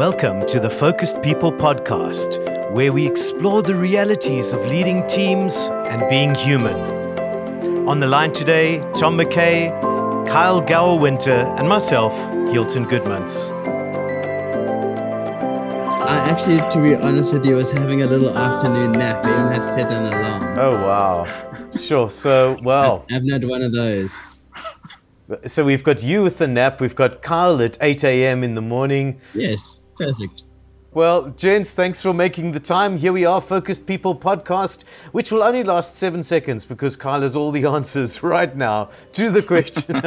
Welcome to the Focused People podcast, where we explore the realities of leading teams and being human. On the line today, Tom McKay, Kyle Gower Winter, and myself, Hylton Goodmans. I actually, to be honest with you, was having a little afternoon nap. I even had set an alarm. Oh, wow. Sure. So, well. I've not one of those. So we've got you with the nap. We've got Kyle at 8 a.m. in the morning. Yes, perfect. Well, gents, thanks for making the time. Here we are, Focused People podcast, which will only last seven seconds because Kyle has all the answers right now to the question.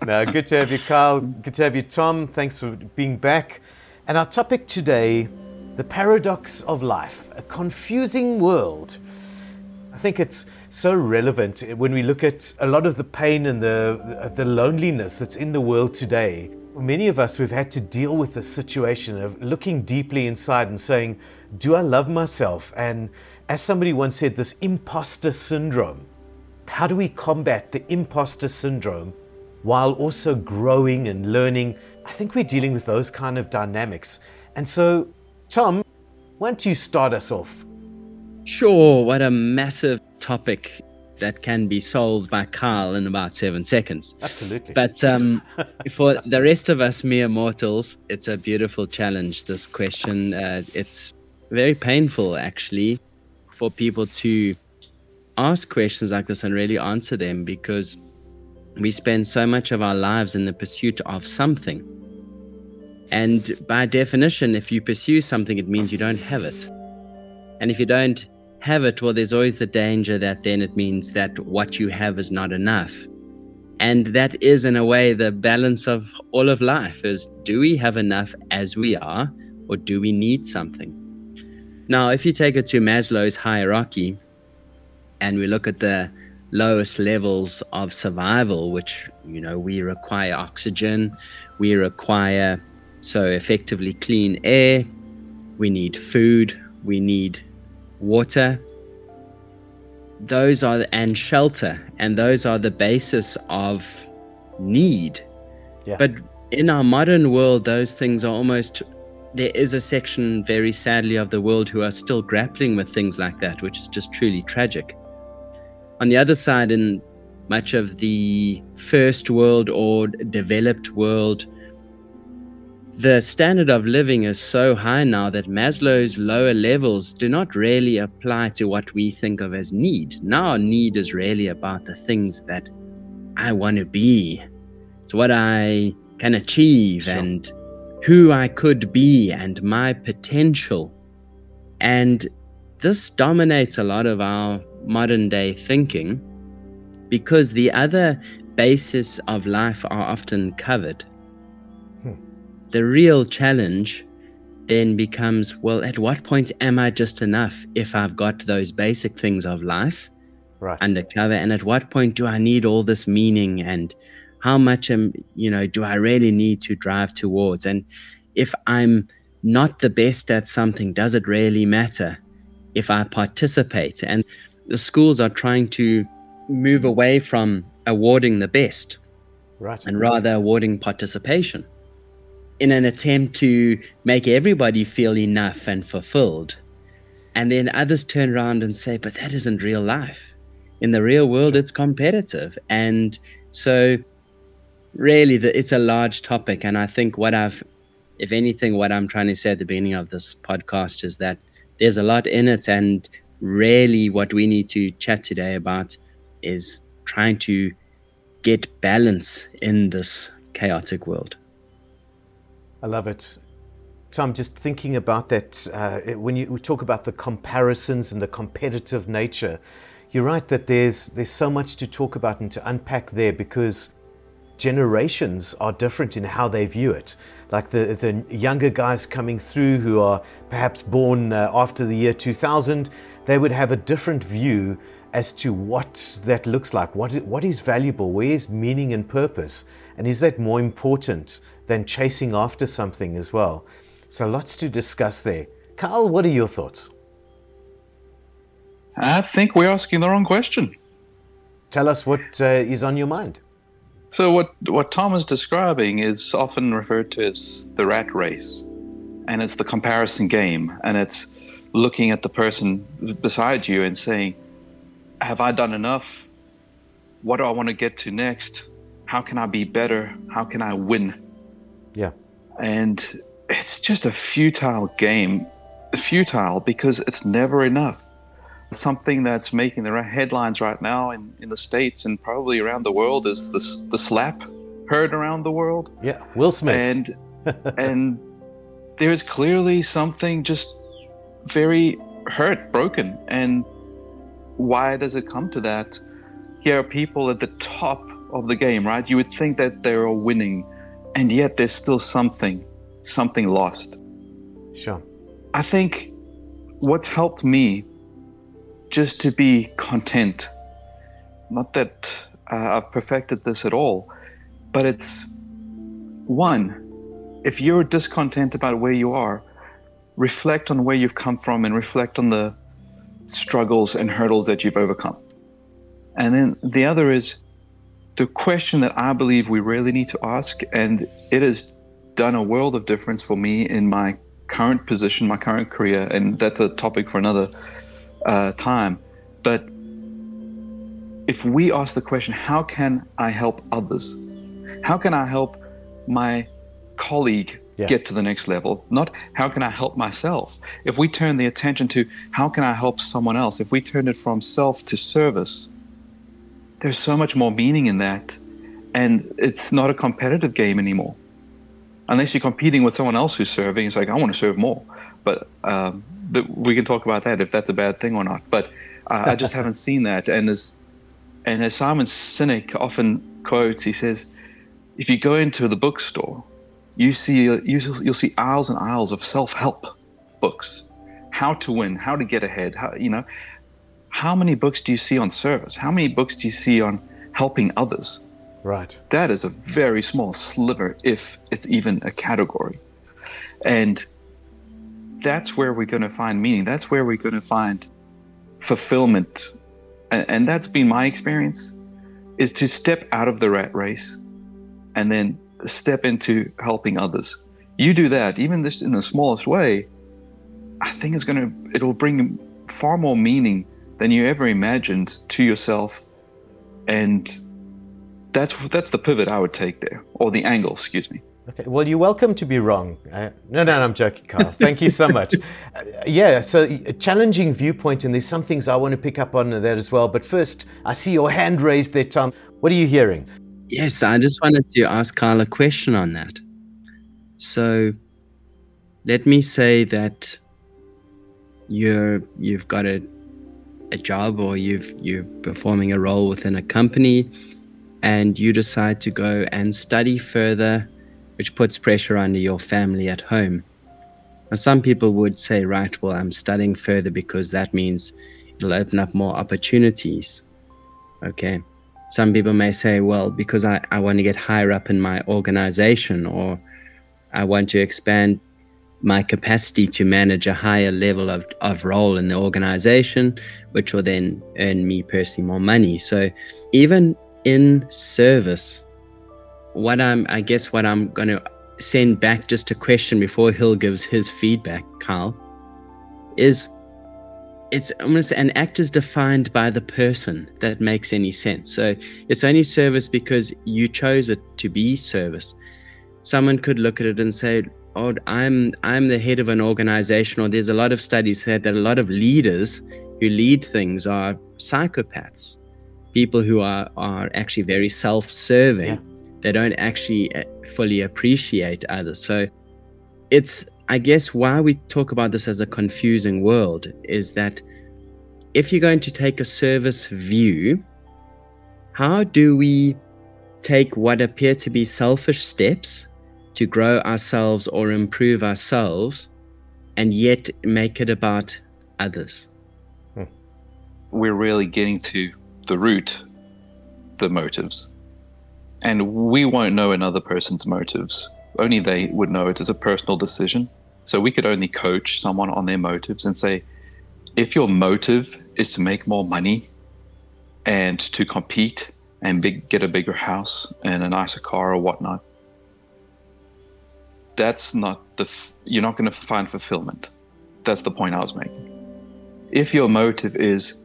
no, good to have you, Kyle. Good to have you, Tom. Thanks for being back. And our topic today the paradox of life, a confusing world. I think it's so relevant when we look at a lot of the pain and the, the loneliness that's in the world today. Many of us, we've had to deal with the situation of looking deeply inside and saying, Do I love myself? And as somebody once said, this imposter syndrome. How do we combat the imposter syndrome while also growing and learning? I think we're dealing with those kind of dynamics. And so, Tom, why don't you start us off? Sure, what a massive topic that can be solved by Kyle in about seven seconds. Absolutely. But um, for the rest of us mere mortals, it's a beautiful challenge, this question. Uh, it's very painful, actually, for people to ask questions like this and really answer them because we spend so much of our lives in the pursuit of something. And by definition, if you pursue something, it means you don't have it. And if you don't have it, well, there's always the danger that then it means that what you have is not enough. And that is, in a way, the balance of all of life is do we have enough as we are, or do we need something? Now, if you take it to Maslow's hierarchy and we look at the lowest levels of survival, which, you know, we require oxygen, we require, so effectively, clean air, we need food, we need water. Those are the, and shelter and those are the basis of need. Yeah. but in our modern world those things are almost there is a section very sadly of the world who are still grappling with things like that which is just truly tragic. On the other side in much of the first world or developed world the standard of living is so high now that Maslow's lower levels do not really apply to what we think of as need. Now, need is really about the things that I want to be. It's what I can achieve sure. and who I could be and my potential. And this dominates a lot of our modern day thinking because the other bases of life are often covered the real challenge then becomes well, at what point am I just enough if I've got those basic things of life right. undercover? And at what point do I need all this meaning and how much am you know do I really need to drive towards? And if I'm not the best at something, does it really matter if I participate? And the schools are trying to move away from awarding the best right. and rather awarding participation in an attempt to make everybody feel enough and fulfilled. And then others turn around and say, but that isn't real life. In the real world, it's competitive. And so, really, the, it's a large topic. And I think what I've, if anything, what I'm trying to say at the beginning of this podcast is that there's a lot in it. And really, what we need to chat today about is trying to get balance in this chaotic world. I love it. Tom, just thinking about that, uh, when you talk about the comparisons and the competitive nature, you're right that there's there's so much to talk about and to unpack there because generations are different in how they view it. Like the, the younger guys coming through who are perhaps born uh, after the year 2000, they would have a different view as to what that looks like, what, what is valuable, where is meaning and purpose, and is that more important than chasing after something as well. So, lots to discuss there. Kyle, what are your thoughts? I think we're asking the wrong question. Tell us what uh, is on your mind. So, what, what Tom is describing is often referred to as the rat race. and it's the comparison game, and it's looking at the person beside you and saying, Have I done enough? What do I want to get to next? How can I be better? How can I win? Yeah. And it's just a futile game. Futile because it's never enough. Something that's making the headlines right now in, in the States and probably around the world is this, the slap heard around the world. Yeah. Will Smith. And and there's clearly something just very hurt, broken. And why does it come to that? Here are people at the top of the game, right? You would think that they're all winning, and yet there's still something, something lost. Sure. I think what's helped me just to be content, not that uh, I've perfected this at all, but it's one, if you're discontent about where you are, reflect on where you've come from and reflect on the struggles and hurdles that you've overcome. And then the other is the question that I believe we really need to ask, and it has done a world of difference for me in my current position, my current career, and that's a topic for another uh, time. But if we ask the question, how can I help others? How can I help my colleague yeah. get to the next level? Not how can I help myself? If we turn the attention to how can I help someone else, if we turn it from self to service, there's so much more meaning in that. And it's not a competitive game anymore. Unless you're competing with someone else who's serving, it's like, I want to serve more. But um, we can talk about that if that's a bad thing or not. But uh, I just haven't seen that. And as, and as Simon Sinek often quotes, he says, if you go into the bookstore you see you'll see aisles and aisles of self-help books how to win how to get ahead how you know how many books do you see on service? How many books do you see on helping others? Right. That is a very small sliver if it's even a category. And that's where we're going to find meaning. That's where we're going to find fulfillment. And, and that's been my experience is to step out of the rat race and then step into helping others. You do that, even this in the smallest way, I think it's going to, it'll bring far more meaning than you ever imagined to yourself. And that's, that's the pivot I would take there, or the angle, excuse me. Okay, well, you're welcome to be wrong. Uh, no, no, no, I'm joking, Kyle. Thank you so much. uh, yeah, so a challenging viewpoint, and there's some things I want to pick up on that as well. But first, I see your hand raised there, Tom. What are you hearing? Yes, I just wanted to ask Kyle a question on that. So let me say that you're you've got a a job or you've you're performing a role within a company and you decide to go and study further, which puts pressure on your family at home. Now some people would say, right, well, I'm studying further because that means it'll open up more opportunities. Okay some people may say, well, because I, I want to get higher up in my organization or I want to expand my capacity to manage a higher level of, of role in the organization, which will then earn me personally more money. So even in service, what I'm, I guess, what I'm going to send back just a question before Hill gives his feedback, Kyle, is it's almost an act is defined by the person that makes any sense. So it's only service because you chose it to be service. Someone could look at it and say, "Oh, I'm I'm the head of an organization," or there's a lot of studies said that a lot of leaders who lead things are psychopaths, people who are are actually very self-serving. Yeah. They don't actually uh, fully appreciate others. So it's I guess why we talk about this as a confusing world is that if you're going to take a service view, how do we take what appear to be selfish steps to grow ourselves or improve ourselves and yet make it about others? Hmm. We're really getting to the root, the motives. And we won't know another person's motives only they would know it as a personal decision. So we could only coach someone on their motives and say, if your motive is to make more money and to compete and big, get a bigger house and a nicer car or whatnot, that's not the f- you're not going to find fulfillment. That's the point I was making. If your motive is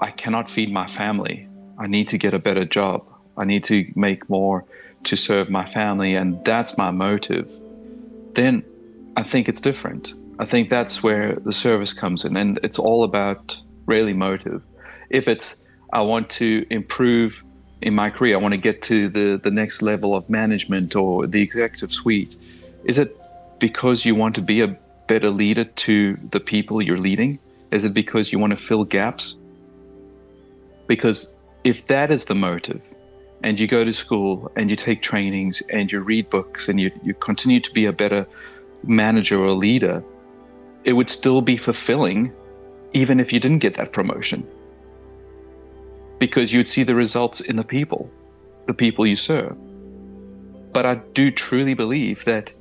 I cannot feed my family, I need to get a better job, I need to make more to serve my family and that's my motive, then I think it's different. I think that's where the service comes in and it's all about really motive. If it's I want to improve in my career, I want to get to the, the next level of management or the executive suite, is it because you want to be a better leader to the people you're leading? Is it because you want to fill gaps? Because if that is the motive, and you go to school and you take trainings and you read books and you, you continue to be a better manager or leader, it would still be fulfilling even if you didn't get that promotion. Because you'd see the results in the people, the people you serve. But I do truly believe that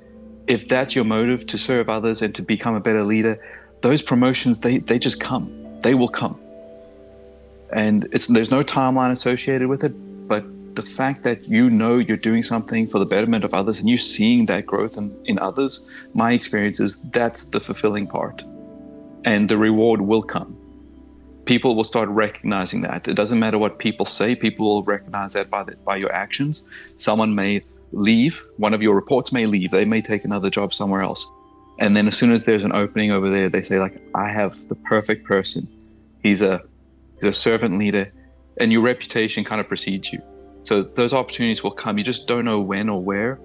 if that's your motive to serve others and to become a better leader, those promotions they, they just come. They will come. And it's there's no timeline associated with it, but the fact that you know you're doing something for the betterment of others and you're seeing that growth in, in others, my experience is that's the fulfilling part. And the reward will come. People will start recognizing that. It doesn't matter what people say, people will recognize that by, the, by your actions. Someone may leave, one of your reports may leave, they may take another job somewhere else. And then as soon as there's an opening over there, they say, like, I have the perfect person. He's a he's a servant leader, and your reputation kind of precedes you so those opportunities will come. You just don't know when or where.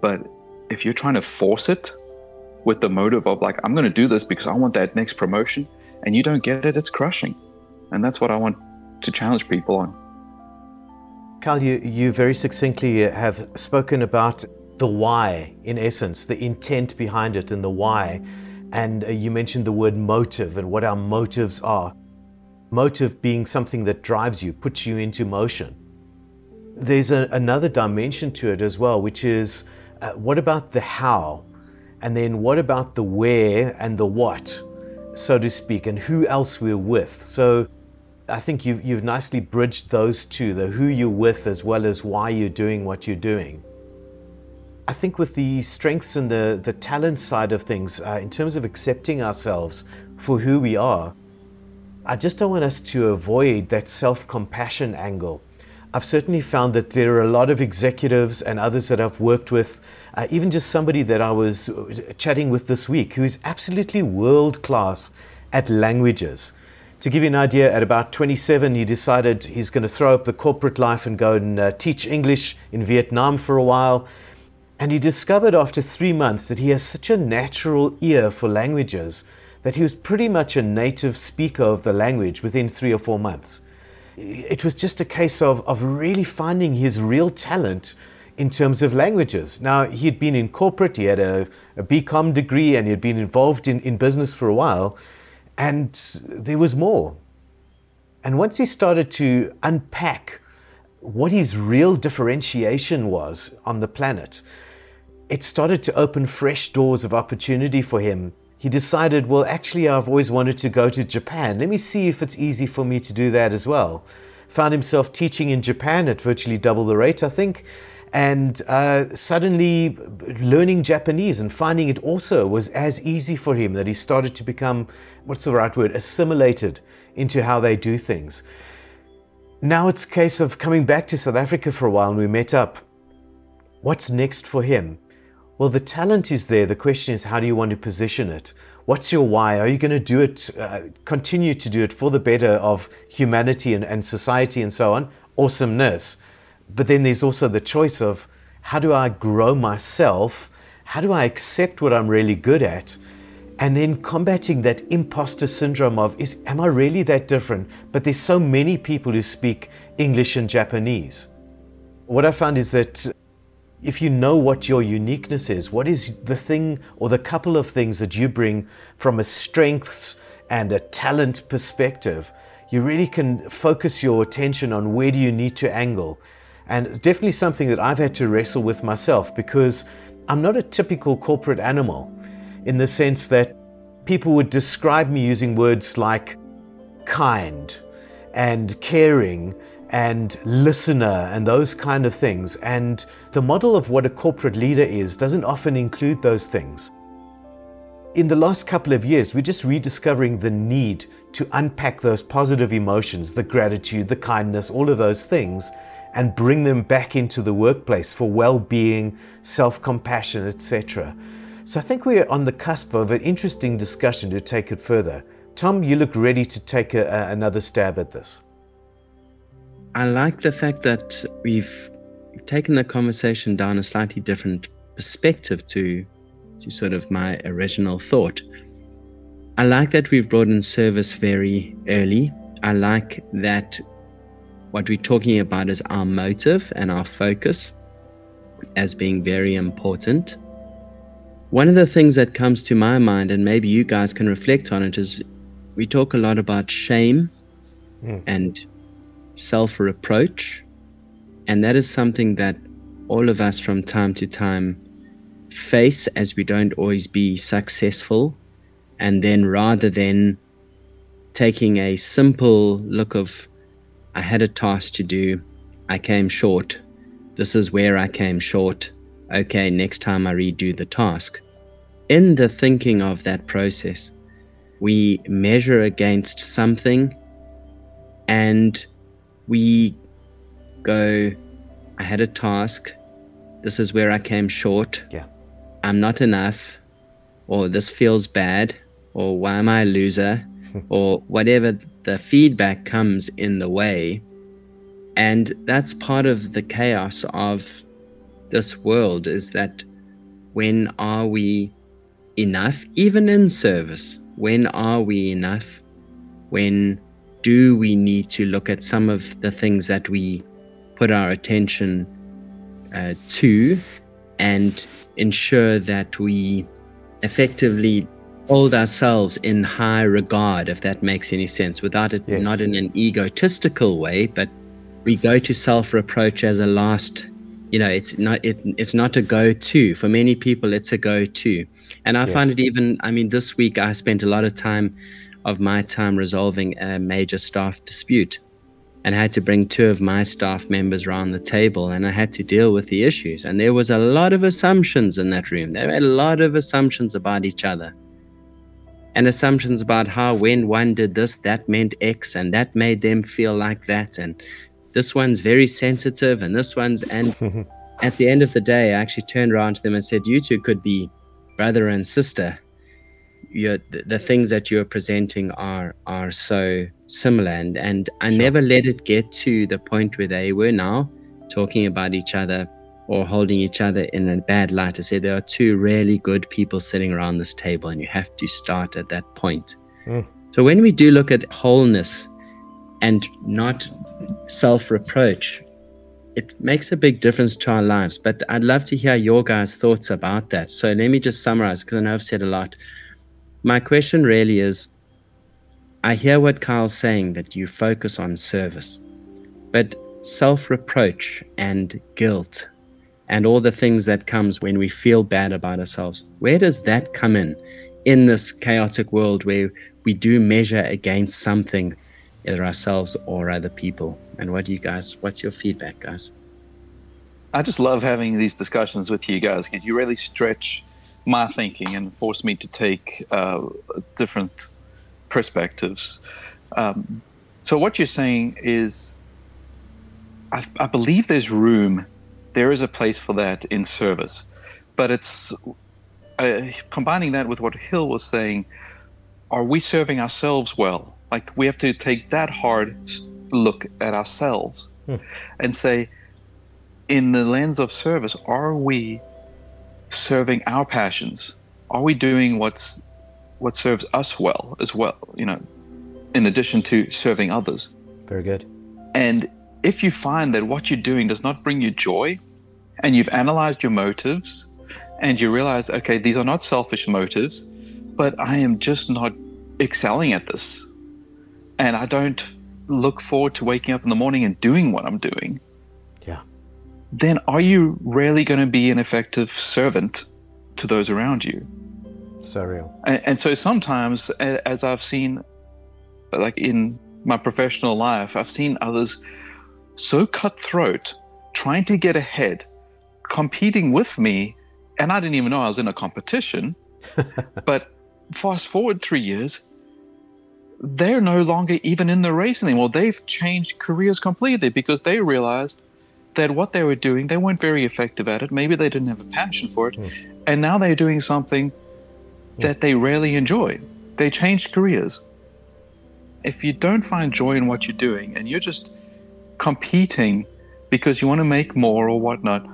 But if you're trying to force it with the motive of like, I'm going to do this because I want that next promotion, and you don't get it, it's crushing. And that's what I want to challenge people on. Kyle, you, you very succinctly have spoken about the why, in essence, the intent behind it and the why. And uh, you mentioned the word motive and what our motives are. Motive being something that drives you, puts you into motion there's a, another dimension to it as well, which is uh, what about the how? And then what about the where and the what, so to speak, and who else we're with? So I think you've, you've nicely bridged those two the who you're with as well as why you're doing what you're doing. I think with the strengths and the, the talent side of things, uh, in terms of accepting ourselves for who we are, I just don't want us to avoid that self compassion angle I've certainly found that there are a lot of executives and others that I've worked with, uh, even just somebody that I was uh, chatting with this week who is absolutely world class at languages. To give you an idea, at about 27, he decided he's going to throw up the corporate life and go and uh, teach English in Vietnam for a while. And he discovered after three months that he has such a natural ear for languages that he was pretty much a native speaker of the language within three or four months it was just a case of, of really finding his real talent in terms of languages. Now, he'd been in corporate, he had a, a BCom degree, and he'd been involved in, in business for a while, and there was more. And once he started to unpack what his real differentiation was on the planet, it started to open fresh doors of opportunity for him he decided, well, actually, I've always wanted to go to Japan. Let me see if it's easy for me to do that as well. Found himself teaching in Japan at virtually double the rate, I think, and uh, suddenly learning Japanese and finding it also was as easy for him that he started to become, what's the right word, assimilated into how they do things. Now it's a case of coming back to South Africa for a while and we met up. What's next for him? Well, the talent is there. The question is, how do you want to position it? What's your why? Are you going to do it, uh, continue to do it for the better of humanity and, and society and so on? Awesomeness. But then there's also the choice of how do I grow myself? How do I accept what I'm really good at? And then combating that imposter syndrome of is am I really that different? But there's so many people who speak English and Japanese. What I found is that if you know what your uniqueness is, what is the thing or the couple of things that you bring from a strengths and a talent perspective, you really can focus your attention on where do you need to angle. And it's definitely something that I've had to wrestle with myself because I'm not a typical corporate animal in the sense that people would describe me using words like kind and caring and listener and those kind of things. And the model of what a corporate leader is doesn't often include those things. In the last couple of years, we're just rediscovering the need to unpack those positive emotions, the gratitude, the kindness, all of those things, and bring them back into the workplace for well being, self compassion, etc. So I think we're on the cusp of an interesting discussion to take it further. Tom, you look ready to take a, a, another stab at this. I like the fact that we've taken the conversation down a slightly different perspective to to sort of my original thought. I like that we've brought in service very early. I like that what we're talking about is our motive and our focus as being very important. One of the things that comes to my mind, and maybe you guys can reflect on it, is we talk a lot about shame mm. and self reproach. And that is something that all of us from time to time face as we don't always be successful. And then rather than taking a simple look of, I had a task to do, I came short, this is where I came short, okay, next time I redo the task. In the thinking of that process, we measure against something and we go, I had a task, this is where I came short. Yeah. I'm not enough, or this feels bad, or why am I a loser, or whatever the feedback comes in the way. And that's part of the chaos of this world is that when are we enough, even in service? When are we enough? When do we need to look at some of the things that we put our attention uh, to and ensure that we effectively hold ourselves in high regard, if that makes any sense, without it yes. not in an egotistical way, but we go to self-reproach as a last. You know, it's not it's it's not a go-to for many people. It's a go-to, and I yes. find it even. I mean, this week I spent a lot of time of my time resolving a major staff dispute, and I had to bring two of my staff members around the table and I had to deal with the issues. And there was a lot of assumptions in that room. There were a lot of assumptions about each other. And assumptions about how when one did this, that meant X, and that made them feel like that. And this one's very sensitive, and this one's. And at the end of the day, I actually turned around to them and said, You two could be brother and sister you're, the, the things that you're presenting are are so similar and and I sure. never let it get to the point where they were now talking about each other or holding each other in a bad light. I said there are two really good people sitting around this table and you have to start at that point. Mm. So when we do look at wholeness and not self-reproach, it makes a big difference to our lives. But I'd love to hear your guys' thoughts about that. So let me just summarize because I know I've said a lot. My question really is I hear what Kyle's saying that you focus on service, but self reproach and guilt and all the things that comes when we feel bad about ourselves, where does that come in in this chaotic world where we do measure against something, either ourselves or other people? And what do you guys, what's your feedback, guys? I just love having these discussions with you guys because you really stretch my thinking and force me to take uh, different perspectives. Um, so what you're saying is, I, I, believe there's room, there is a place for that in service, but it's uh, combining that with what Hill was saying. Are we serving ourselves well? Like we have to take that hard look at ourselves hmm. and say, in the lens of service, are we serving our passions? Are we doing what's what serves us well as well? You know, in addition to serving others. Very good. And if you find that what you're doing does not bring you joy, and you've analyzed your motives, and you realize, okay, these are not selfish motives, but I am just not excelling at this, and I don't look forward to waking up in the morning and doing what I'm doing Yeah. then are you really going to be an effective servant to those around you? So real. And, and, so sometimes, as I've seen, like in my professional life, I've seen others so cutthroat, trying to get ahead, competing with me, and I didn't even know I was in a competition. but fast forward three years, they're no longer even in the race anymore. They've changed careers completely because they realized that what they were doing, they weren't very effective at it. Maybe they didn't have a passion for it. Mm. And now they're doing something that they rarely enjoy. They changed careers. If you don't find joy in what you're doing and you're just competing because you want to make more or whatnot,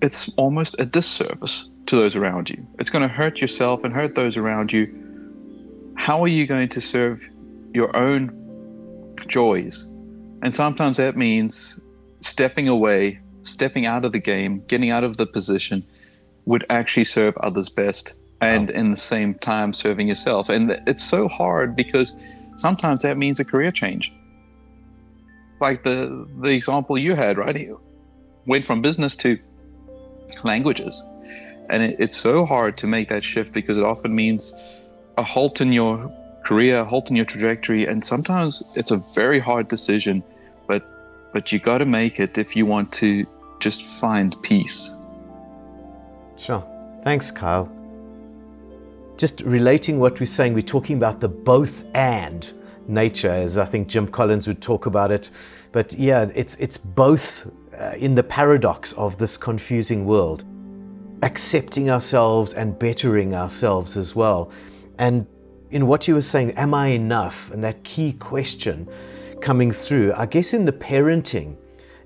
it's almost a disservice to those around you. It's going to hurt yourself and hurt those around you. How are you going to serve your own joys? And sometimes that means stepping away, stepping out of the game, getting out of the position would actually serve others best and in the same time serving yourself. And it's so hard because sometimes that means a career change. Like the the example you had, right? He went from business to languages. And it, it's so hard to make that shift because it often means a halt in your career, a halt in your trajectory. And sometimes it's a very hard decision, but but you got to make it if you want to just find peace. Sure. Thanks, Kyle. Just relating what we're saying, we're talking about the both and nature, as I think Jim Collins would talk about it. But yeah, it's it's both uh, in the paradox of this confusing world, accepting ourselves and bettering ourselves as well. And in what you were saying, am I enough? And that key question coming through. I guess in the parenting,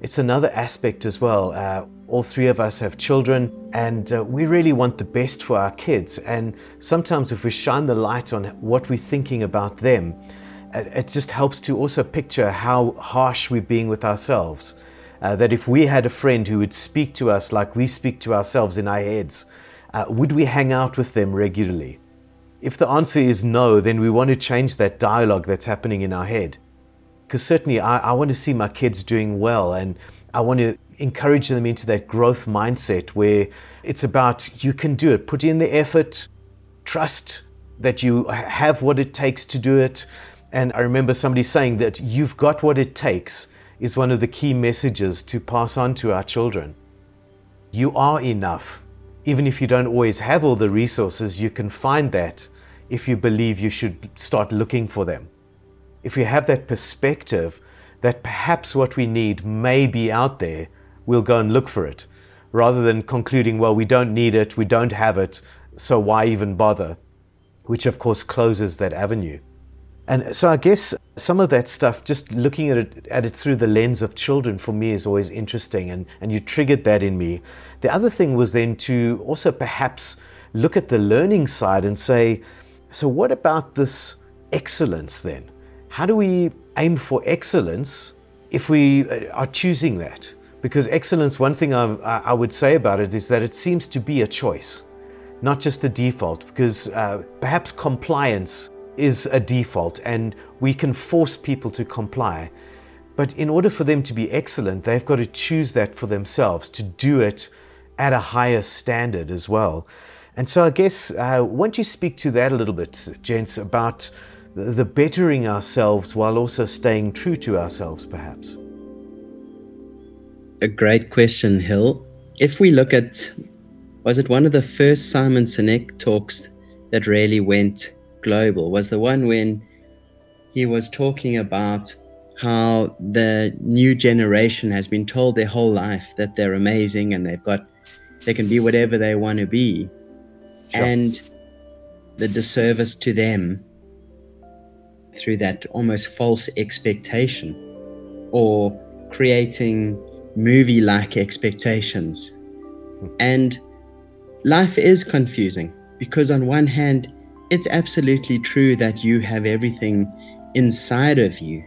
it's another aspect as well. Uh, all three of us have children, and uh, we really want the best for our kids. And sometimes, if we shine the light on what we're thinking about them, it just helps to also picture how harsh we're being with ourselves. Uh, that if we had a friend who would speak to us like we speak to ourselves in our heads, uh, would we hang out with them regularly? If the answer is no, then we want to change that dialogue that's happening in our head. Because certainly I, I want to see my kids doing well and I want to encourage them into that growth mindset where it's about you can do it, put in the effort, trust that you have what it takes to do it. And I remember somebody saying that you've got what it takes is one of the key messages to pass on to our children. You are enough. Even if you don't always have all the resources, you can find that if you believe you should start looking for them. If you have that perspective that perhaps what we need may be out there, we'll go and look for it, rather than concluding, well, we don't need it, we don't have it, so why even bother? Which, of course, closes that avenue. And so I guess some of that stuff, just looking at it, at it through the lens of children for me is always interesting. And, and you triggered that in me. The other thing was then to also perhaps look at the learning side and say, so what about this excellence then? How do we aim for excellence if we uh, are choosing that? Because excellence, one thing I've, i would say about it is that it seems to be a choice, not just a default, because uh, perhaps compliance is a default and we can force people to comply. But in order for them to be excellent, they've got to choose that for themselves, to do it at a higher standard as well. And so I guess, uh, won't you speak to that a little bit, gents, about the bettering ourselves while also staying true to ourselves, perhaps? A great question, Hill. If we look at, was it one of the first Simon Sinek talks that really went global was the one when he was talking about how the new generation has been told their whole life that they're amazing and they've got they can be whatever they want to be sure. and the disservice to them through that almost false expectation or creating movie like expectations hmm. and life is confusing because on one hand it's absolutely true that you have everything inside of you.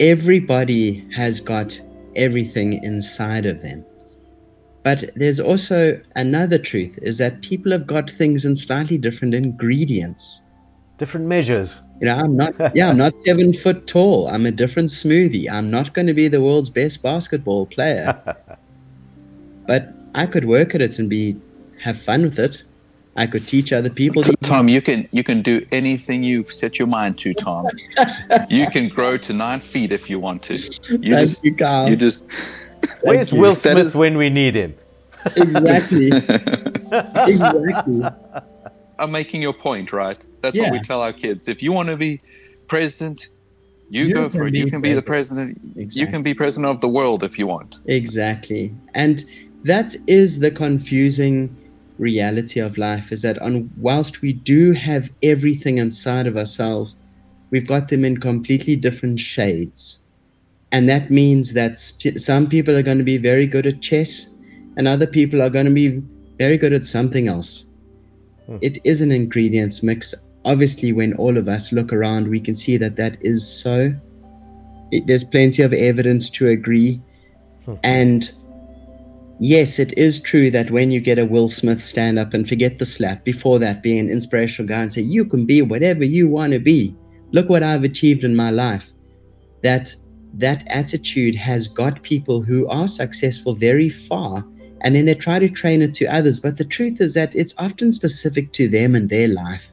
Everybody has got everything inside of them. But there's also another truth is that people have got things in slightly different ingredients. Different measures. You know, I'm not yeah, I'm not seven foot tall. I'm a different smoothie. I'm not going to be the world's best basketball player. but I could work at it and be have fun with it I could teach other people. So, Tom, you can you can do anything you set your mind to, Tom. you can grow to nine feet if you want to. You Thank just you, Kyle. you just Where's you. Will Smith is- when we need him? exactly. exactly. I'm making your point, right? That's what we tell our kids. If you want to be president, you, You go for it. You be can be the president. president. You can be president of the world if you want. Exactly. And that is the confusing reality of life is that on whilst we do have everything inside of ourselves, we've got them in completely different shades. And that means that sp- some people are going to be very good at chess and other people are going to be very good at something else. Hmm. It is an ingredients mix. Obviously, when all of us look around, we can see that that is so. It, there's plenty of evidence to agree. Hmm. And yes, it is true that when you get a Will Smith stand up and forget the slap, before that, be an inspirational guy and say, You can be whatever you want to be. Look what I've achieved in my life. That that attitude has got people who are successful very far and then they try to train it to others. But the truth is that it's often specific to them and their life.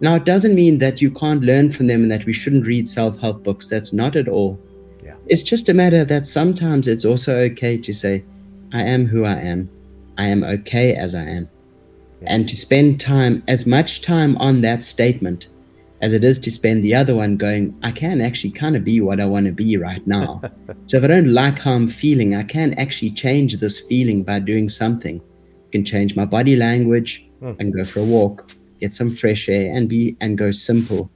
Now, it doesn't mean that you can't learn from them and that we shouldn't read self help books. That's not at all. Yeah. It's just a matter that sometimes it's also okay to say, I am who I am. I am okay as I am. And to spend time, as much time on that statement as it is to spend the other one going, I can actually kind of be what I want to be right now. so if I don't like how I'm feeling, I can actually change this feeling by doing something. I can change my body language Hmm. and go for a walk, get some fresh air and be and go simple.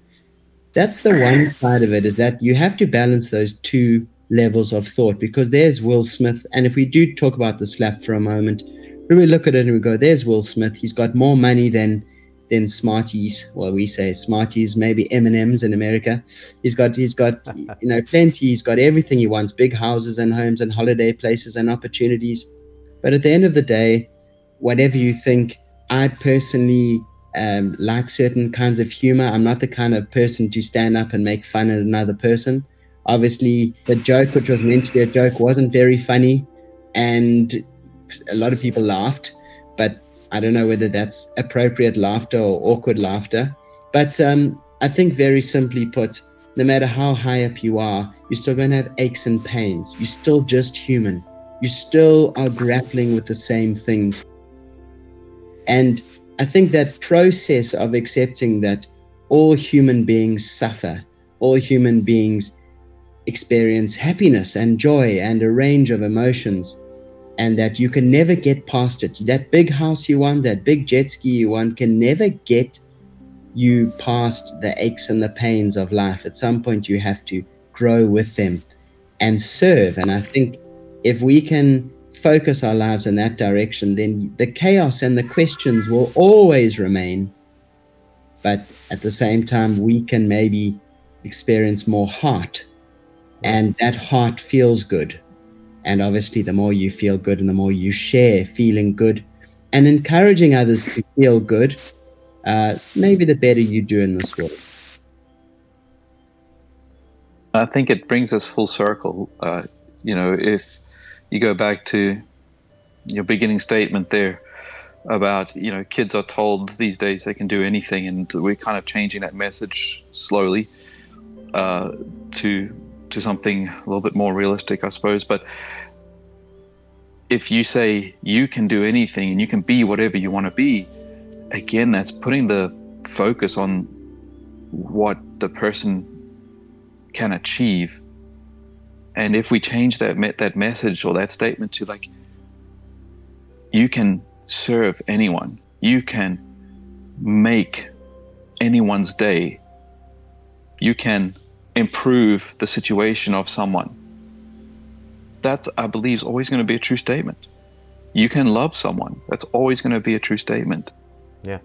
That's the one side of it is that you have to balance those two levels of thought because there's Will Smith. And if we do talk about the slap for a moment, we look at it and we go, there's Will Smith. He's got more money than than Smarties. Well, we say Smarties, maybe M and M's in America. He's got he's got you know plenty. He's got everything he wants: big houses and homes and holiday places and opportunities. But at the end of the day, whatever you think, I personally um, like certain kinds of humor. I'm not the kind of person to stand up and make fun at another person. Obviously, the joke, which was meant to be a joke, wasn't very funny, and a lot of people laughed. But I don't know whether that's appropriate laughter or awkward laughter. But um, I think, very simply put, no matter how high up you are, you're still going to have aches and pains. You're still just human. You still are grappling with the same things. And I think that process of accepting that all human beings suffer, all human beings experience happiness and joy and a range of emotions, and that you can never get past it. That big house you want, that big jet ski you want, can never get you past the aches and the pains of life. At some point, you have to grow with them and serve. And I think if we can focus our lives in that direction, then the chaos and the questions will always remain. But at the same time, we can maybe experience more heart, and that heart feels good. And obviously, the more you feel good and the more you share feeling good and encouraging others to feel good, uh, maybe the better you do in this world. I think it brings us full circle. Uh, you know, if you go back to your beginning statement there about you know kids are told these days they can do anything, and we're kind of changing that message slowly uh, to to something a little bit more realistic, I suppose. But if you say you can do anything and you can be whatever you want to be, again, that's putting the focus on what the person can achieve. And if we change that that message or that statement to like, you can serve anyone, you can make anyone's day, you can improve the situation of someone. That I believe is always going to be a true statement. You can love someone. That's always going to be a true statement. Yeah.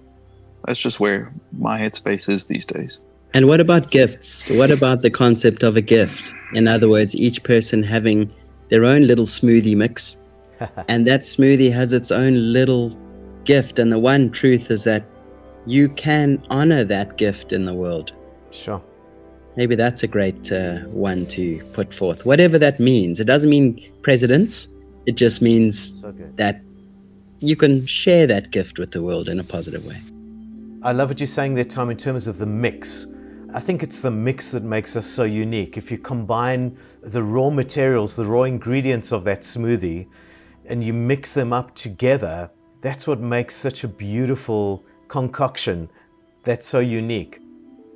That's just where my headspace is these days. And what about gifts? What about the concept of a gift? In other words, each person having their own little smoothie mix, and that smoothie has its own little gift. And the one truth is that you can honor that gift in the world. Sure. Maybe that's a great uh, one to put forth, whatever that means. It doesn't mean presidents, it just means So that you can share that gift with the world in a positive way. I love what you're saying there, Tom, in terms of the mix. I think it's the mix that makes us so unique. If you combine the raw materials, the raw ingredients of that smoothie, and you mix them up together, that's what makes such a beautiful concoction that's so unique.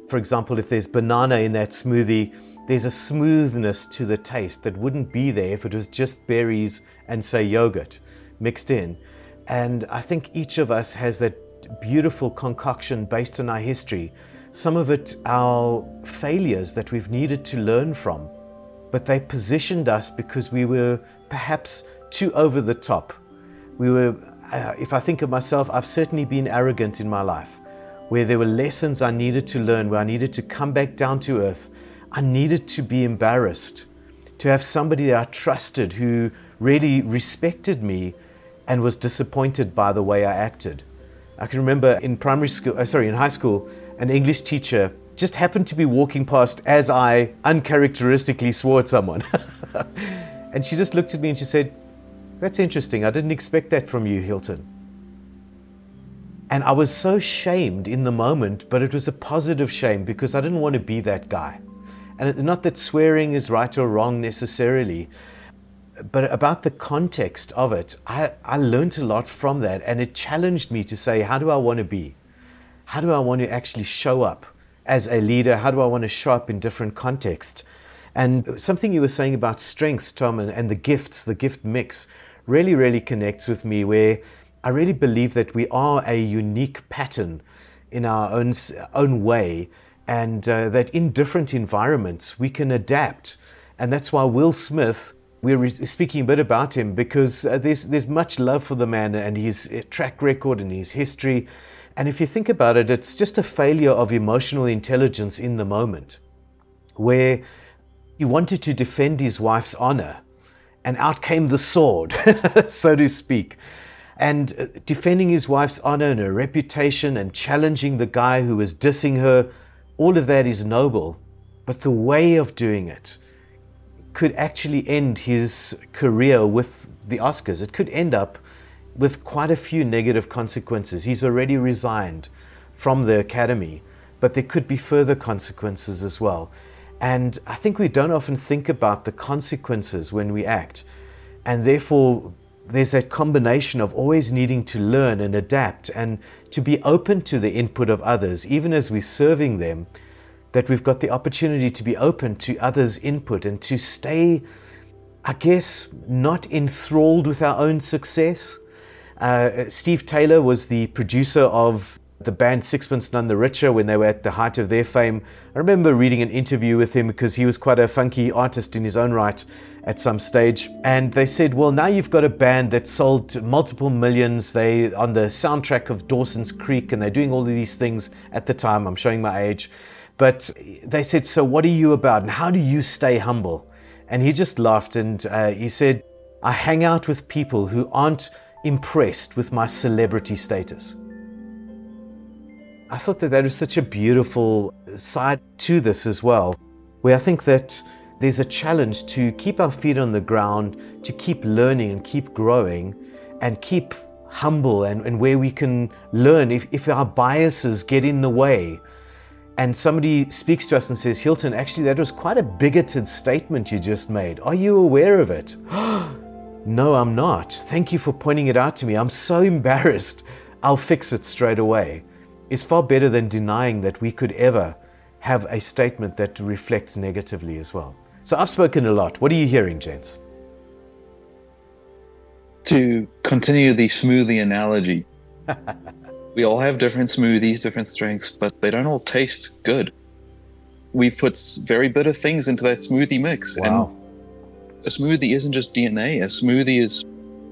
For example, if there's banana in that smoothie, there's a smoothness to the taste that wouldn't be there if it was just berries and, say, yogurt mixed in. And I think each of us has that beautiful concoction based on our history. Some of it, our failures that we've needed to learn from, but they positioned us because we were perhaps too over the top. We were, uh, if I think of myself, I've certainly been arrogant in my life, where there were lessons I needed to learn, where I needed to come back down to earth. I needed to be embarrassed, to have somebody that I trusted who really respected me and was disappointed by the way I acted. I can remember in primary school, uh, sorry, in high school, an English teacher just happened to be walking past as I uncharacteristically swore at someone. and she just looked at me and she said, That's interesting. I didn't expect that from you, Hylton. And I was so shamed in the moment, but it was a positive shame because I didn't want to be that guy. And not that swearing is right or wrong necessarily, but about the context of it, I, I learned a lot from that. And it challenged me to say, how do I want to be? How do I want to actually show up as a leader? How do I want to show up in different contexts? And something you were saying about strengths, Tom, and, and the gifts, the gift mix, really, really connects with me where I really believe that we are a unique pattern in our own, own way and uh, that in different environments we can adapt. And that's why Will Smith we're speaking a bit about him because uh, there's there's much love for the man and his uh, track record and his history. And if you think about it, it's just a failure of emotional intelligence in the moment, where he wanted to defend his wife's honor, and out came the sword, so to speak. And uh, defending his wife's honor and her reputation and challenging the guy who was dissing her, all of that is noble. But the way of doing it, could actually end his career with the Oscars. It could end up with quite a few negative consequences. He's already resigned from the Academy, but there could be further consequences as well. And I think we don't often think about the consequences when we act. And therefore, there's that combination of always needing to learn and adapt and to be open to the input of others, even as we're serving them that we've got the opportunity to be open to others' input and to stay, I guess, not enthralled with our own success. Uh, Steve Taylor was the producer of the band Sixpence None the Richer when they were at the height of their fame. I remember reading an interview with him because he was quite a funky artist in his own right at some stage. And they said, Well, now you've got a band that sold multiple millions. They on the soundtrack of Dawson's Creek and they're doing all of these things at the time. I'm showing my age. But they said, So what are you about? And how do you stay humble? And he just laughed and uh, he said, I hang out with people who aren't impressed with my celebrity status. I thought that that was such a beautiful side to this as well, where I think that there's a challenge to keep our feet on the ground, to keep learning and keep growing, and keep humble and, and where we can learn if, if our biases get in the way and somebody speaks to us and says, Hylton, actually, that was quite a bigoted statement you just made. Are you aware of it? no, I'm not. Thank you for pointing it out to me. I'm so embarrassed. I'll fix it straight away. It's far better than denying that we could ever have a statement that reflects negatively as well. So I've spoken a lot. What are you hearing, gents? To continue the smoothie analogy, We all have different smoothies, different strengths, but they don't all taste good. We've put very bitter things into that smoothie mix. Wow. And a smoothie isn't just DNA. A smoothie is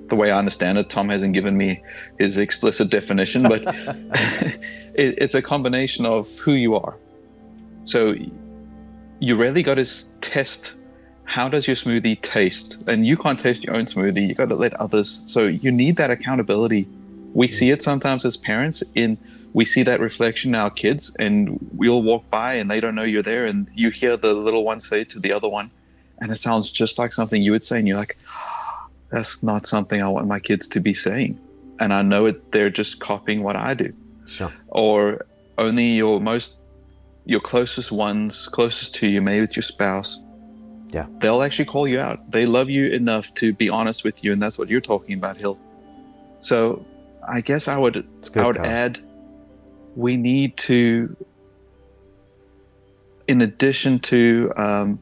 the way I understand it. Tom hasn't given me his explicit definition, but it, it's a combination of who you are. So you really got to test how does your smoothie taste? And you can't taste your own smoothie. You got to let others. So you need that accountability we see it sometimes as parents in we see that reflection in our kids and we'll walk by and they don't know you're there and you hear the little one say to the other one and it sounds just like something you would say and you're like ah, that's not something i want my kids to be saying and I know it, they're just copying what I do. Sure. Or only your most, your closest ones, closest to you, maybe with your spouse. Yeah. They'll actually call you out. They love you enough to be honest with you, and that's what you're talking about, Hill. So I guess I would I would Kyle. add we need to in addition to um,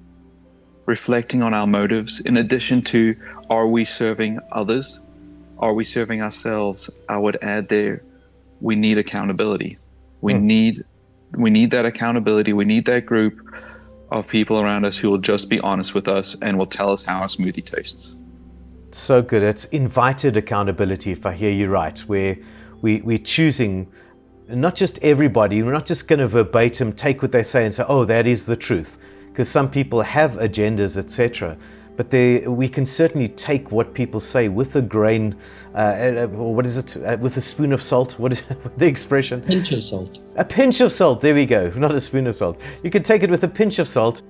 reflecting on our motives, in addition to are we serving others, are we serving ourselves, I would add there we need accountability. We Hmm. need we need that accountability. We need that group of people around us who will just be honest with us and will tell us how our smoothie tastes. So good. It's invited accountability, if I hear you right, where we, we're choosing not just everybody, we're not just going to verbatim take what they say and say, oh, that is the truth. Because some people have agendas, etc. But they, we can certainly take what people say with a grain, uh, uh, or what is it, uh, with a spoon of salt. What is the expression? Pinch of salt. A pinch of salt, there we go, not a spoon of salt. You can take it with a pinch of salt,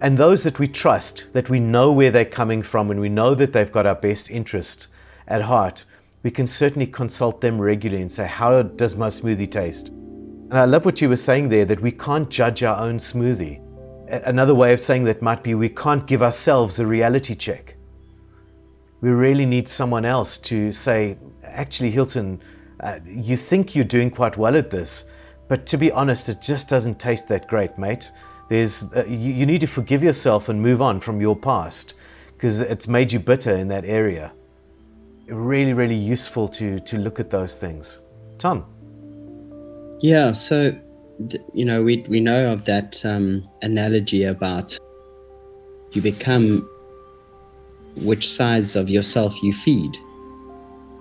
and those that we trust, that we know where they're coming from, and we know that they've got our best interest at heart, we can certainly consult them regularly and say, How does my smoothie taste? And I love what you were saying there that we can't judge our own smoothie. Another way of saying that might be we can't give ourselves a reality check. We really need someone else to say, actually, Hylton, uh, you think you're doing quite well at this, but to be honest, it just doesn't taste that great, mate. There's, uh, you, you need to forgive yourself and move on from your past because it's made you bitter in that area. Really, really useful to, to look at those things. Tom, Yeah, so you know we we know of that um, analogy about you become which sides of yourself you feed,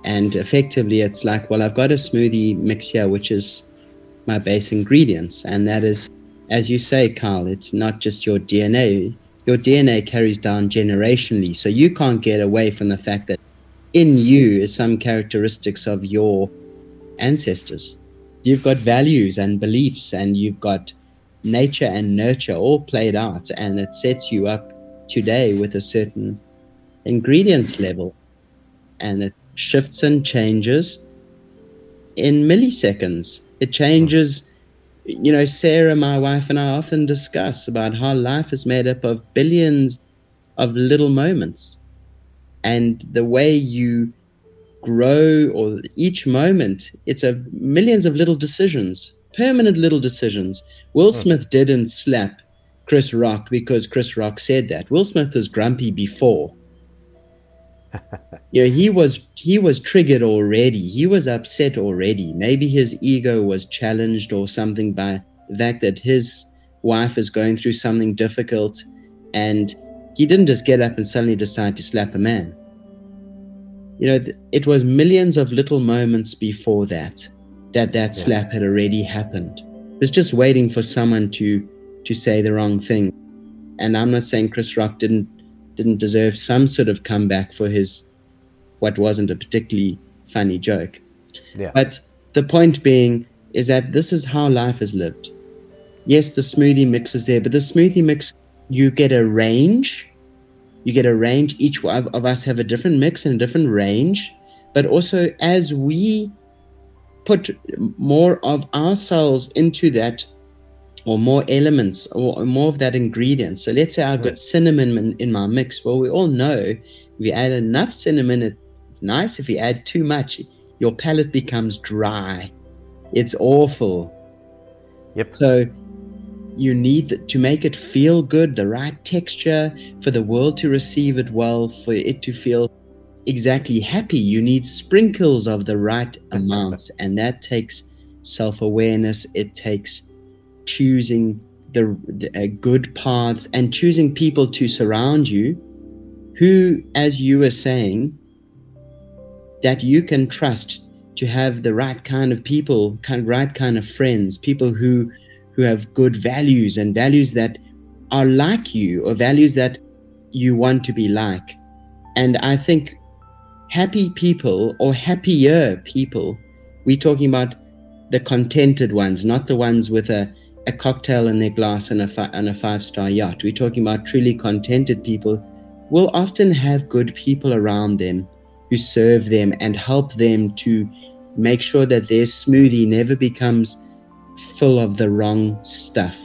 and effectively it's like, well, I've got a smoothie mix here, which is my base ingredients, and that is, as you say, Kyle, it's not just your DNA. Your DNA carries down generationally, so you can't get away from the fact that in you is some characteristics of your ancestors you've got values and beliefs and you've got nature and nurture all played out and it sets you up today with a certain ingredients level. And it shifts and changes in milliseconds. It changes you know sarah my wife and i often discuss about how life is made up of billions of little moments. And the way you grow or each moment it's a millions of little decisions permanent little decisions. Will hmm. smith didn't slap chris rock because chris rock said that. Will smith was grumpy before. You know he was he was triggered already. He was upset already. Maybe his ego was challenged or something by the fact that his wife is going through something difficult and he didn't just get up and suddenly decide to slap a man you know th- it was millions of little moments before that that that Yeah. slap had already happened it was just waiting for someone to to say the wrong thing and i'm not saying chris rock didn't didn't deserve some sort of comeback for his what wasn't a particularly funny joke Yeah. but the point being is that this is how life is lived yes the smoothie mix is there but the smoothie mix you get a range you get a range each one of us have a different mix and a different range but also as we put more of ourselves into that or more elements or more of that ingredient. So let's say i've got cinnamon in, in my mix. Well we all know if you add enough cinnamon it's nice. If you add too much your palate becomes dry. It's awful. Yep. so you need to make it feel good, the right texture, for the world to receive it well, for it to feel exactly happy. You need sprinkles of the right amounts, and that takes self awareness. It takes choosing the, the uh, good paths and choosing people to surround you who, as you were saying, that you can trust to have the right kind of people, kind right kind of friends, people who who have good values and values that are like you or values that you want to be like. And I think happy people or happier people, we're talking about the contented ones, not the ones with a, a cocktail in their glass and a, fi- and a five star yacht. We're talking about truly contented people will often have good people around them who serve them and help them to make sure that their smoothie never becomes full of the wrong stuff,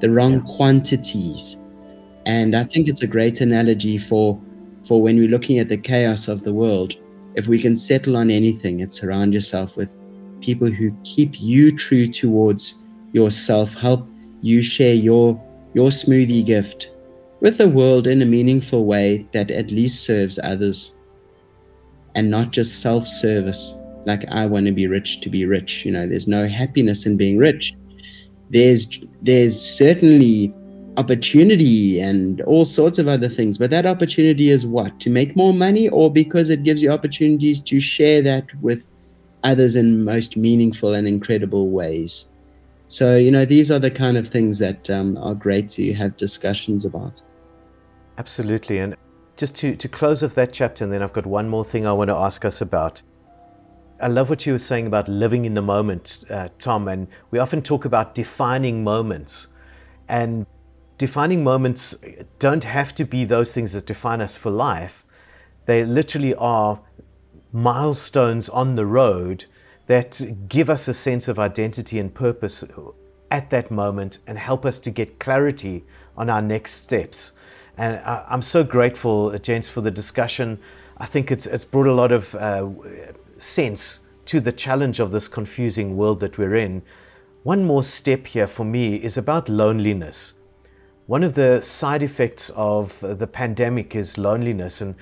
the wrong quantities. And I think it's a great analogy for for when we're looking at the chaos of the world. If we can settle on anything, it's surround yourself with people who keep you true towards yourself, help you share your your smoothie gift with the world in a meaningful way that at least serves others and not just self-service like I want to be rich to be rich. You know, there's no happiness in being rich. There's there's certainly opportunity and all sorts of other things, but that opportunity is what? To make more money or because it gives you opportunities to share that with others in most meaningful and incredible ways. So, you know, these are the kind of things that um, are great to have discussions about. Absolutely. And just to, to close off that chapter, and then I've got one more thing I want to ask us about. I love what you were saying about living in the moment, uh, Tom. And we often talk about defining moments. And defining moments don't have to be those things that define us for life. They literally are milestones on the road that give us a sense of identity and purpose at that moment and help us to get clarity on our next steps. And I, am so grateful, James, for the discussion. I think it's, it's brought a lot of uh, sense to the challenge of this confusing world that we're in. One more step here for me is about loneliness. One of the side effects of the pandemic is loneliness. And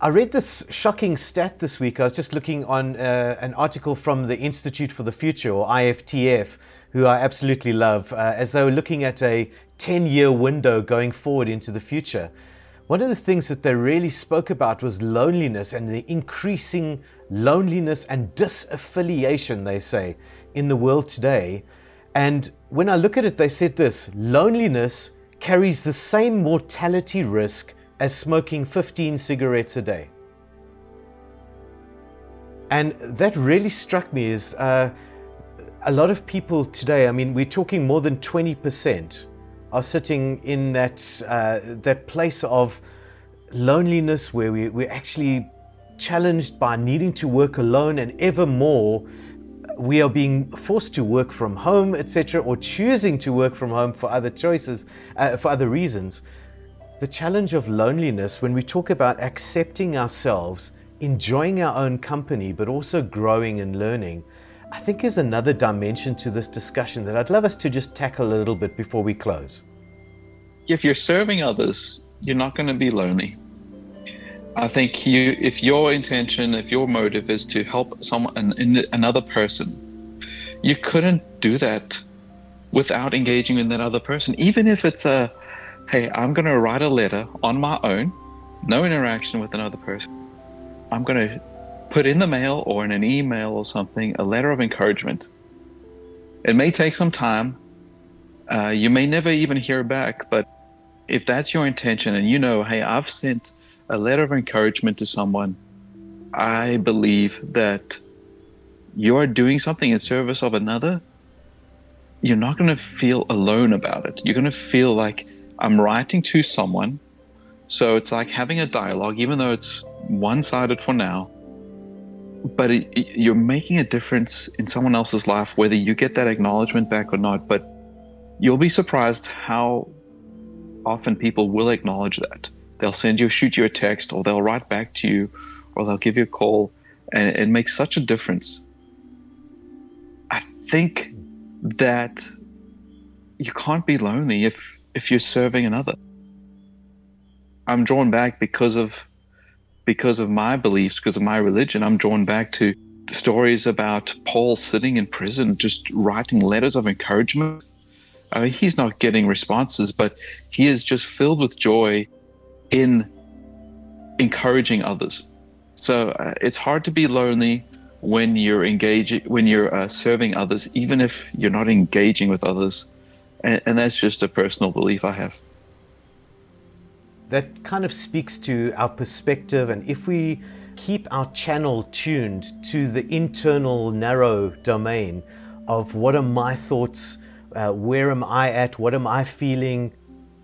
I read this shocking stat this week. I was just looking on uh, an article from the Institute for the Future, or IFTF, who I absolutely love, uh, as they were looking at a 10 year window going forward into the future. One of the things that they really spoke about was loneliness and the increasing loneliness and disaffiliation, they say, in the world today. And when I look at it, they said this loneliness carries the same mortality risk as smoking 15 cigarettes a day. And that really struck me as uh, a lot of people today, I mean, we're talking more than 20%, are sitting in that, uh, that place of loneliness where we, we're actually challenged by needing to work alone and ever more we are being forced to work from home, etc., or choosing to work from home for other choices, uh, for other reasons. The challenge of loneliness, when we talk about accepting ourselves, enjoying our own company, but also growing and learning, I think is another dimension to this discussion that I'd love us to just tackle a little bit before we close. If you're serving others, you're not going to be lonely. I think you, if your intention, if your motive is to help someone, another person, you couldn't do that without engaging with that other person. Even if it's a, hey, I'm going to write a letter on my own, no interaction with another person. I'm going to put in the mail or in an email or something a letter of encouragement. It may take some time. Uh, you may never even hear back, but if that's your intention and you know, hey, I've sent a letter of encouragement to someone, I believe that you're doing something in service of another, you're not going to feel alone about it. You're going to feel like I'm writing to someone. So it's like having a dialogue, even though it's one sided for now. But it, you're making a difference in someone else's life, whether you get that acknowledgement back or not. But you'll be surprised how often people will acknowledge that. They'll send you, shoot you a text, or they'll write back to you, or they'll give you a call, and it makes such a difference. I think that you can't be lonely if if you're serving another. I'm drawn back because of because of my beliefs, because of my religion. I'm drawn back to stories about Paul sitting in prison, just writing letters of encouragement. I mean, he's not getting responses, but he is just filled with joy in encouraging others. So uh, it's hard to be lonely when you're engaging, when you're uh, serving others, even if you're not engaging with others. And, and that's just a personal belief I have. That kind of speaks to our perspective. And if we keep our channel tuned to the internal narrow domain of what are my thoughts, uh, where am I at, what am I feeling,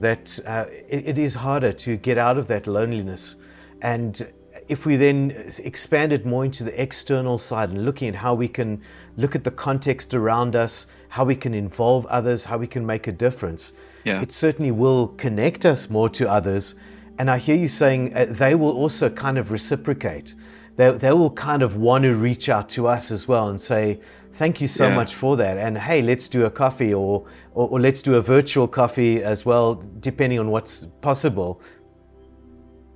that uh, it, it is harder to get out of that loneliness. And if we then expand it more into the external side and looking at how we can look at the context around us, how we can involve others, how we can make a difference, Yeah. it certainly will connect us more to others. And I hear you saying uh, they will also kind of reciprocate. They, they will kind of want to reach out to us as well and say, thank you so Yeah. much for that. And hey, let's do a coffee or, or, or let's do a virtual coffee as well, depending on what's possible.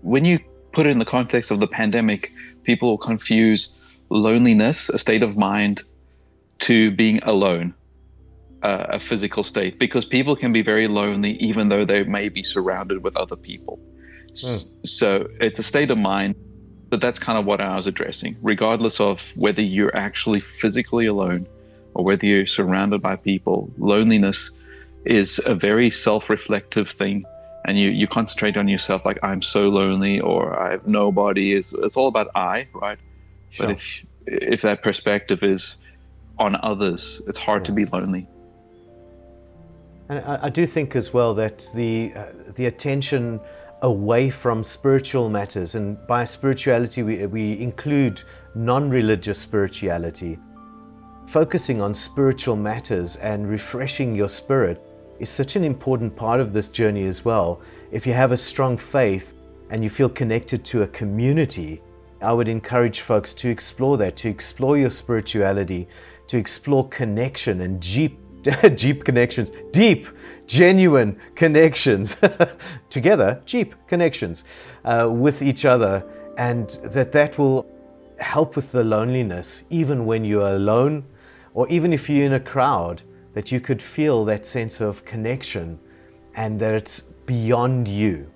when you put it in the context of the pandemic, people will confuse loneliness, a state of mind, to being alone, uh, a physical state, because people can be very lonely even though they may be surrounded with other people. S- So it's a state of mind, but that's kind of what I was addressing. Regardless of whether you're actually physically alone or whether you're surrounded by people, loneliness is a very self reflective thing and you you concentrate on yourself like i'm so lonely or i have nobody is it's all about i right Sure. but if if that perspective is on others it's hard to be lonely And I, I do think as well that the uh, the attention away from spiritual matters, and by spirituality we, we include non-religious spirituality, focusing on spiritual matters and refreshing your spirit is such an important part of this journey as well. If you have a strong faith and you feel connected to a community, I would encourage folks to explore that, to explore your spirituality, to explore connection and deep, deep connections, deep, genuine connections together, deep connections uh, with each other, and that that will help with the loneliness, even when you're alone, or even if you're in a crowd, that you could feel that sense of connection and that it's beyond you.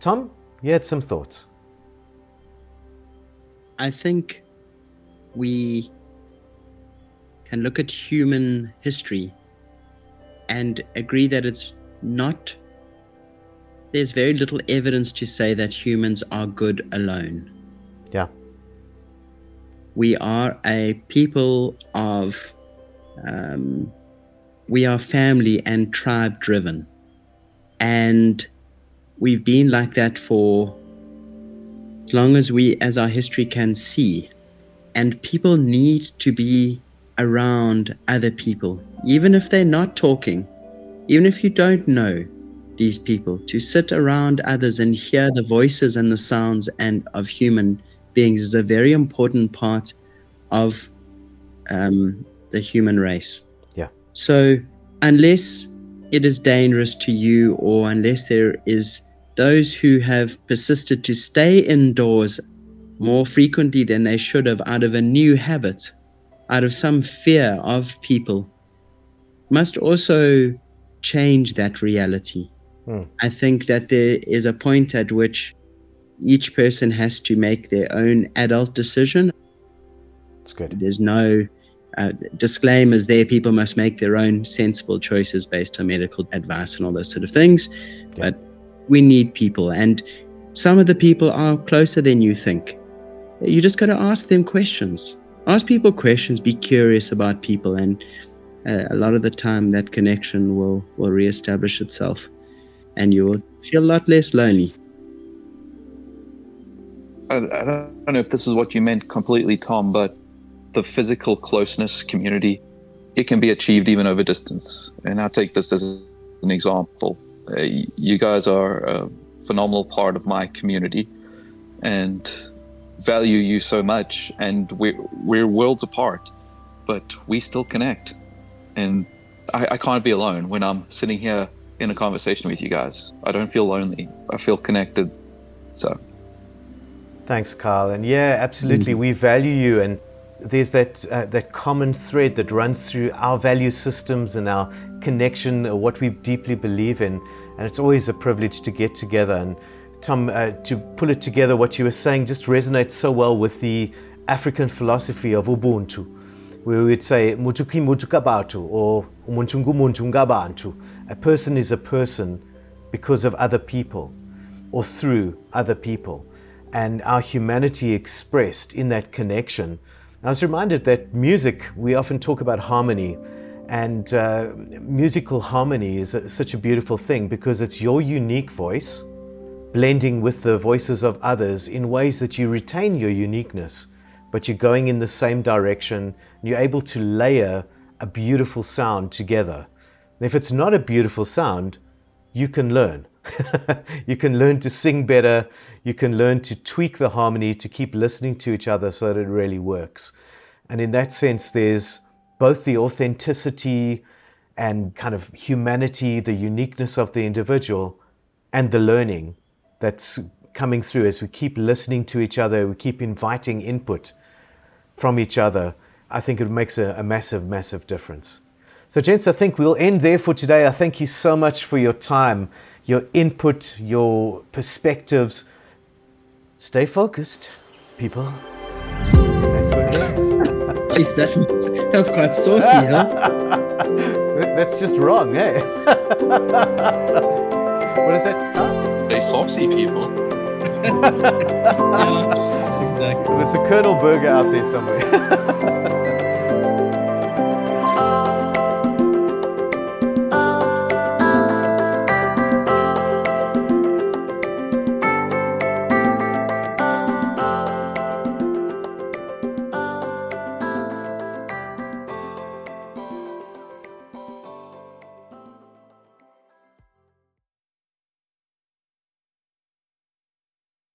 Tom, you had some thoughts. I think we can look at human history and agree that it's not, there's very little evidence to say that humans are good alone. Yeah. We are a people of, um, we are family and tribe driven. And we've been like that for as long as we, as our history can see. And people need to be around other people, even if they're not talking, even if you don't know these people, to sit around others and hear the voices and the sounds and of human beings is a very important part of um, the human race. Yeah. So unless it is dangerous to you, or unless there is those who have persisted to stay indoors more frequently than they should have out of a new habit, out of some fear of people, must also change that reality. Hmm. I think that there is a point at which each person has to make their own adult decision. It's good. There's no uh, disclaimers there. People must make their own sensible choices based on medical advice and all those sort of things. Yeah. But we need people, and some of the people are closer than you think. You just got to ask them questions. Ask people questions. Be curious about people, and uh, a lot of the time that connection will will reestablish itself, and you will feel a lot less lonely. I, I don't know if this is what you meant completely tom but the physical closeness community it can be achieved even over distance and i'll take this as an example uh, you guys are a phenomenal part of my community and value you so much and we're, we're worlds apart but we still connect. And I, I can't be alone when i'm sitting here in a conversation with you guys. I don't feel lonely. I feel connected. So. Thanks, Kyle. And yeah, absolutely, we value you, and there's that uh, that common thread that runs through our value systems and our connection, uh, what we deeply believe in, and it's always a privilege to get together. And Tom, uh, to pull it together, what you were saying just resonates so well with the African philosophy of Ubuntu, where we would say "Motho ke motho ka batho" or "Umuntu ngumuntu ngabantu." A person is a person because of other people or through other people and our humanity expressed in that connection. I was reminded that music, we often talk about harmony, and uh, musical harmony is a, such a beautiful thing because it's your unique voice blending with the voices of others in ways that you retain your uniqueness, but you're going in the same direction and you're able to layer a beautiful sound together. And if it's not a beautiful sound, you can learn. you can learn to sing better. You can learn to tweak the harmony to keep listening to each other so that it really works. And in that sense, there's both the authenticity and kind of humanity, the uniqueness of the individual, and the learning that's coming through as we keep listening to each other, we keep inviting input from each other. I think it makes a, a massive, massive difference. So, gents, I think we'll end there for today. I thank you so much for your time, your input, your perspectives. Stay focused, people. That's what it is. Jeez, that was, that was quite saucy, huh? That's just wrong, eh? what is that? They saucy people. yeah, exactly. There's a Colonel Burger out there somewhere.